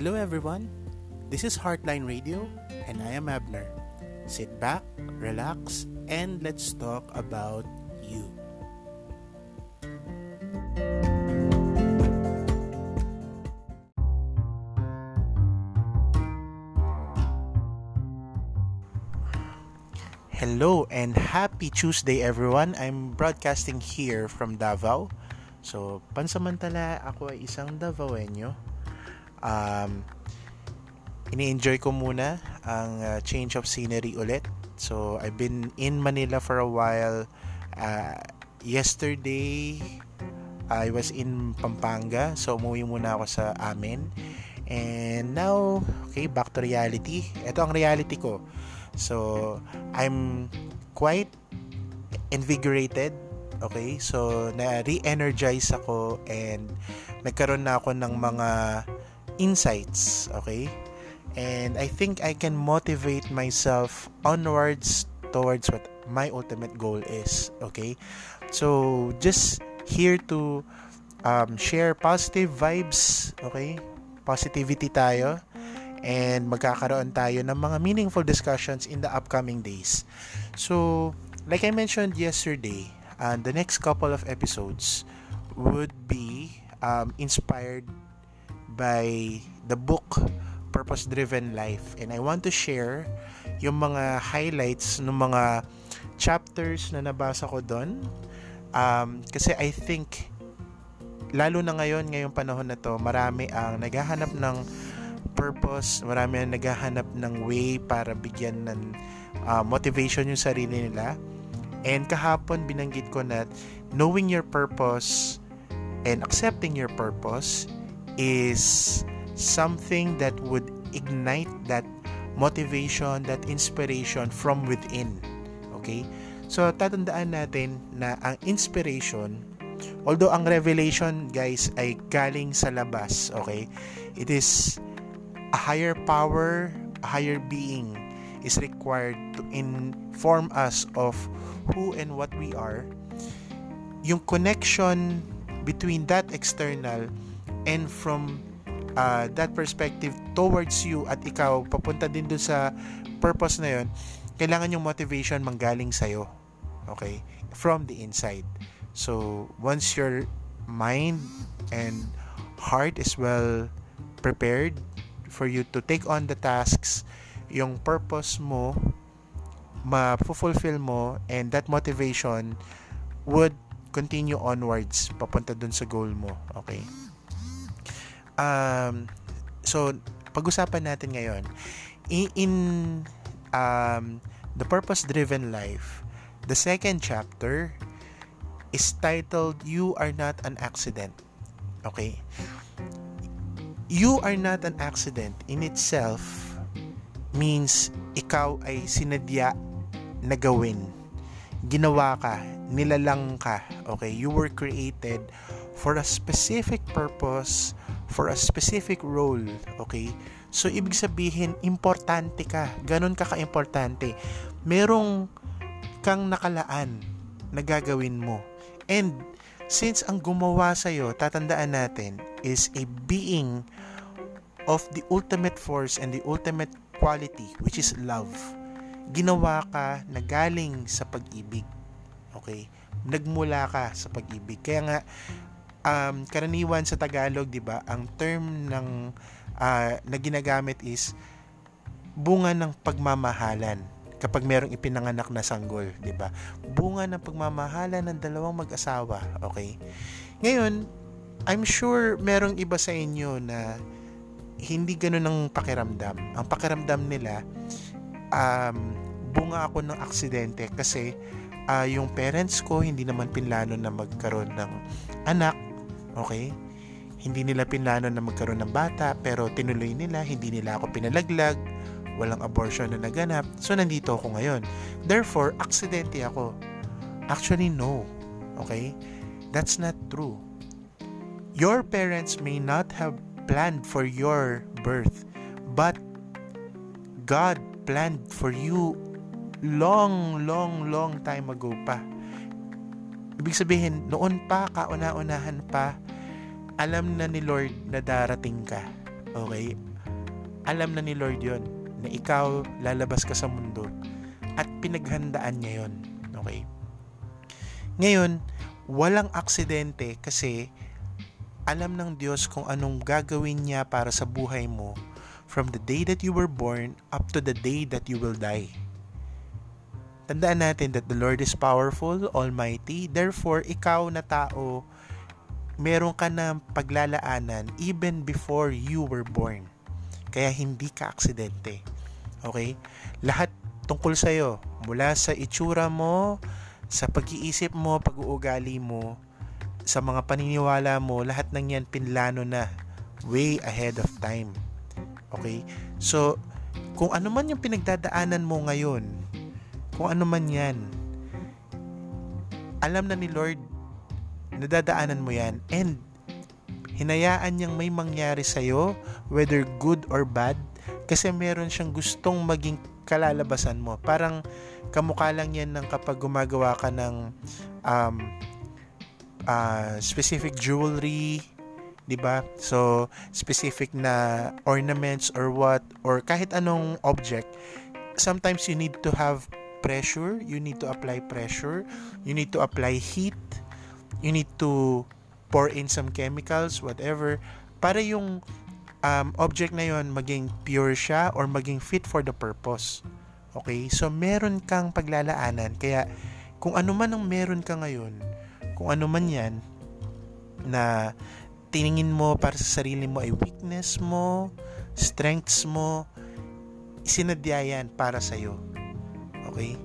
Hello, everyone. This is Heartline Radio, and I am Abner. Sit back, relax, and let's talk about you. Hello and happy Tuesday everyone. I'm broadcasting here from Davao. So, pansamantala ako ay isang Davaoenyo. Um, ini-enjoy ko muna ang uh, change of scenery ulit. So, I've been in Manila for a while. Uh, yesterday, I was in Pampanga. So, umuwi muna ako sa amin. And now, okay, back to reality. Ito ang reality ko. So, I'm quite invigorated. Okay? So, na-re-energize ako and nagkaroon na ako ng mga insights. Okay? And I think I can motivate myself onwards towards what my ultimate goal is. Okay? So, just here to um, share positive vibes. Okay? Positivity tayo and magkakaroon tayo ng mga meaningful discussions in the upcoming days. So, like I mentioned yesterday, uh, the next couple of episodes would be um, inspired by the book Purpose Driven Life and I want to share yung mga highlights ng mga chapters na nabasa ko doon um, kasi I think lalo na ngayon ngayong panahon na to marami ang naghahanap ng purpose, marami ang naghahanap ng way para bigyan ng uh, motivation yung sarili nila. And kahapon binanggit ko na knowing your purpose and accepting your purpose is something that would ignite that motivation, that inspiration from within. Okay? So, tatandaan natin na ang inspiration, although ang revelation, guys, ay galing sa labas, okay? It is a higher power, a higher being is required to inform us of who and what we are. Yung connection between that external and from uh, that perspective towards you at ikaw papunta din dun sa purpose na yon kailangan yung motivation manggaling sa'yo okay from the inside so once your mind and heart is well prepared for you to take on the tasks, yung purpose mo, ma-fulfill mo, and that motivation would continue onwards papunta dun sa goal mo. Okay? Um, so, pag-usapan natin ngayon, in, um, The Purpose-Driven Life, the second chapter is titled You Are Not an Accident. Okay? you are not an accident in itself means ikaw ay sinadya na gawin. Ginawa ka, nilalang ka, okay? You were created for a specific purpose, for a specific role, okay? So, ibig sabihin, importante ka. Ganon ka ka-importante. Merong kang nakalaan na gagawin mo. And, since ang gumawa sa'yo, tatandaan natin, is a being of the ultimate force and the ultimate quality which is love. Ginawa ka na galing sa pag-ibig. Okay? Nagmula ka sa pag-ibig. Kaya nga um, karaniwan sa Tagalog, 'di ba, ang term ng uh, na ginagamit is bunga ng pagmamahalan kapag merong ipinanganak na sanggol, 'di ba? Bunga ng pagmamahalan ng dalawang mag-asawa, okay? Ngayon, I'm sure merong iba sa inyo na hindi ganun ang pakiramdam. Ang pakiramdam nila, um, bunga ako ng aksidente kasi uh, yung parents ko hindi naman pinlano na magkaroon ng anak. Okay? Hindi nila pinlano na magkaroon ng bata pero tinuloy nila, hindi nila ako pinalaglag, walang abortion na naganap. So nandito ako ngayon. Therefore, aksidente ako. Actually, no. Okay? That's not true. Your parents may not have planned for your birth, but God planned for you long, long, long time ago pa. Ibig sabihin, noon pa, kauna-unahan pa, alam na ni Lord na darating ka. Okay? alam na ni Lord yon na ikaw lalabas ka sa mundo at pinaghandaan niya yon. Okay? Ngayon, walang aksidente kasi alam ng Diyos kung anong gagawin niya para sa buhay mo from the day that you were born up to the day that you will die. Tandaan natin that the Lord is powerful, almighty, therefore ikaw na tao, meron ka na paglalaanan even before you were born. Kaya hindi ka aksidente. Okay? Lahat tungkol sa iyo, mula sa itsura mo, sa pag-iisip mo, pag-uugali mo, sa mga paniniwala mo, lahat ng yan pinlano na way ahead of time. Okay? So, kung ano man yung pinagdadaanan mo ngayon, kung ano man yan, alam na ni Lord, nadadaanan mo yan, and hinayaan niyang may mangyari sa'yo, whether good or bad, kasi meron siyang gustong maging kalalabasan mo. Parang kamukha lang yan ng kapag gumagawa ka ng um, uh, specific jewelry, 'di ba? So specific na ornaments or what or kahit anong object, sometimes you need to have pressure, you need to apply pressure, you need to apply heat, you need to pour in some chemicals, whatever, para yung um, object na yon maging pure siya or maging fit for the purpose. Okay? So, meron kang paglalaanan. Kaya, kung ano man ang meron ka ngayon, kung ano man yan, na tiningin mo para sa sarili mo ay weakness mo, strengths mo, sinadya yan para sa'yo. Okay?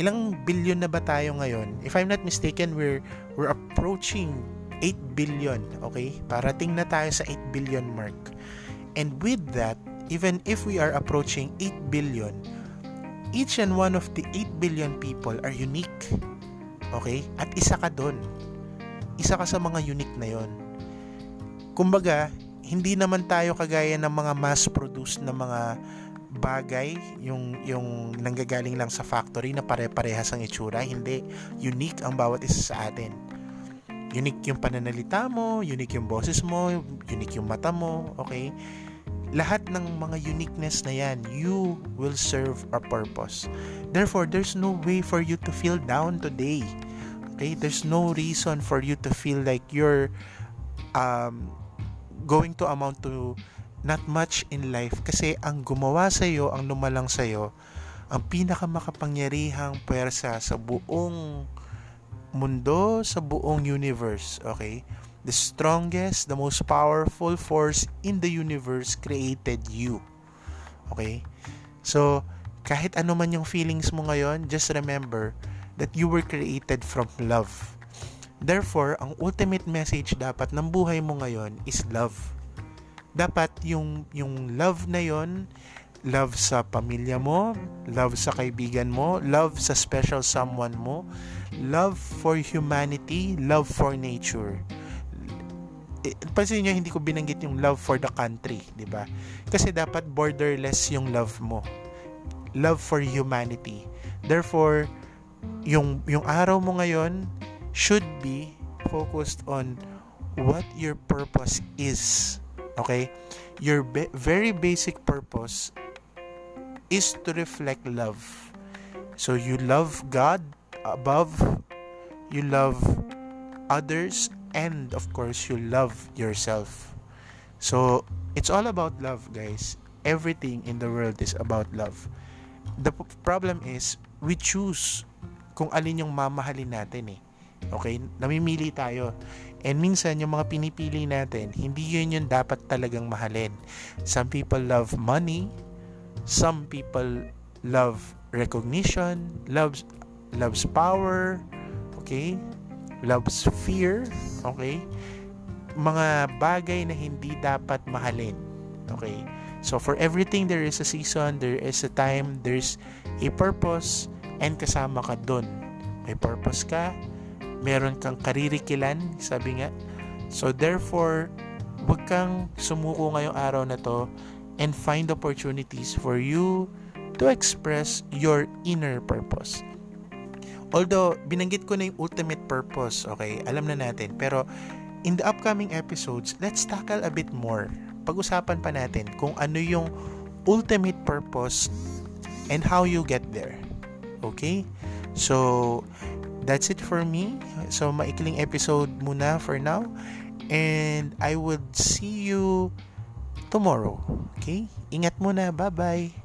Ilang billion na ba tayo ngayon? If I'm not mistaken, we're, we're approaching 8 billion, okay? Parating na tayo sa 8 billion mark. And with that, even if we are approaching 8 billion, each and one of the 8 billion people are unique. Okay? At isa ka doon. Isa ka sa mga unique na yon. Kumbaga, hindi naman tayo kagaya ng mga mass-produced na mga bagay, yung, yung nanggagaling lang sa factory na pare-parehas ang itsura. Hindi. Unique ang bawat isa sa atin. Unique yung pananalita mo, unique yung boses mo, unique yung mata mo, okay? Lahat ng mga uniqueness na yan, you will serve a purpose. Therefore, there's no way for you to feel down today. Okay? There's no reason for you to feel like you're um, going to amount to not much in life kasi ang gumawa sa iyo, ang lumalang sa iyo, ang pinakamakapangyarihang puwersa sa buong mundo, sa buong universe, okay? The strongest, the most powerful force in the universe created you. Okay? So, kahit ano man yung feelings mo ngayon, just remember that you were created from love. Therefore, ang ultimate message dapat ng buhay mo ngayon is love. Dapat yung yung love na yon, love sa pamilya mo, love sa kaibigan mo, love sa special someone mo, love for humanity, love for nature. Eh, pansin niyo hindi ko binanggit yung love for the country, 'di ba? Kasi dapat borderless yung love mo. Love for humanity. Therefore, yung yung araw mo ngayon should be focused on what your purpose is. Okay? Your be- very basic purpose is to reflect love. So you love God above, you love others, and of course, you love yourself. So, it's all about love, guys. Everything in the world is about love. The problem is, we choose kung alin yung mamahalin natin eh. Okay? Namimili tayo. And minsan, yung mga pinipili natin, hindi yun yung dapat talagang mahalin. Some people love money. Some people love recognition. Loves loves power, okay? Loves fear, okay? Mga bagay na hindi dapat mahalin, okay? So for everything there is a season, there is a time, there's a purpose, and kasama ka dun. May purpose ka, meron kang karirikilan, sabi nga. So therefore, wag kang sumuko ngayong araw na to and find opportunities for you to express your inner purpose. Although, binanggit ko na yung ultimate purpose, okay? Alam na natin. Pero, in the upcoming episodes, let's tackle a bit more. Pag-usapan pa natin kung ano yung ultimate purpose and how you get there. Okay? So, that's it for me. So, maikling episode muna for now. And I would see you tomorrow. Okay? Ingat muna. Bye-bye.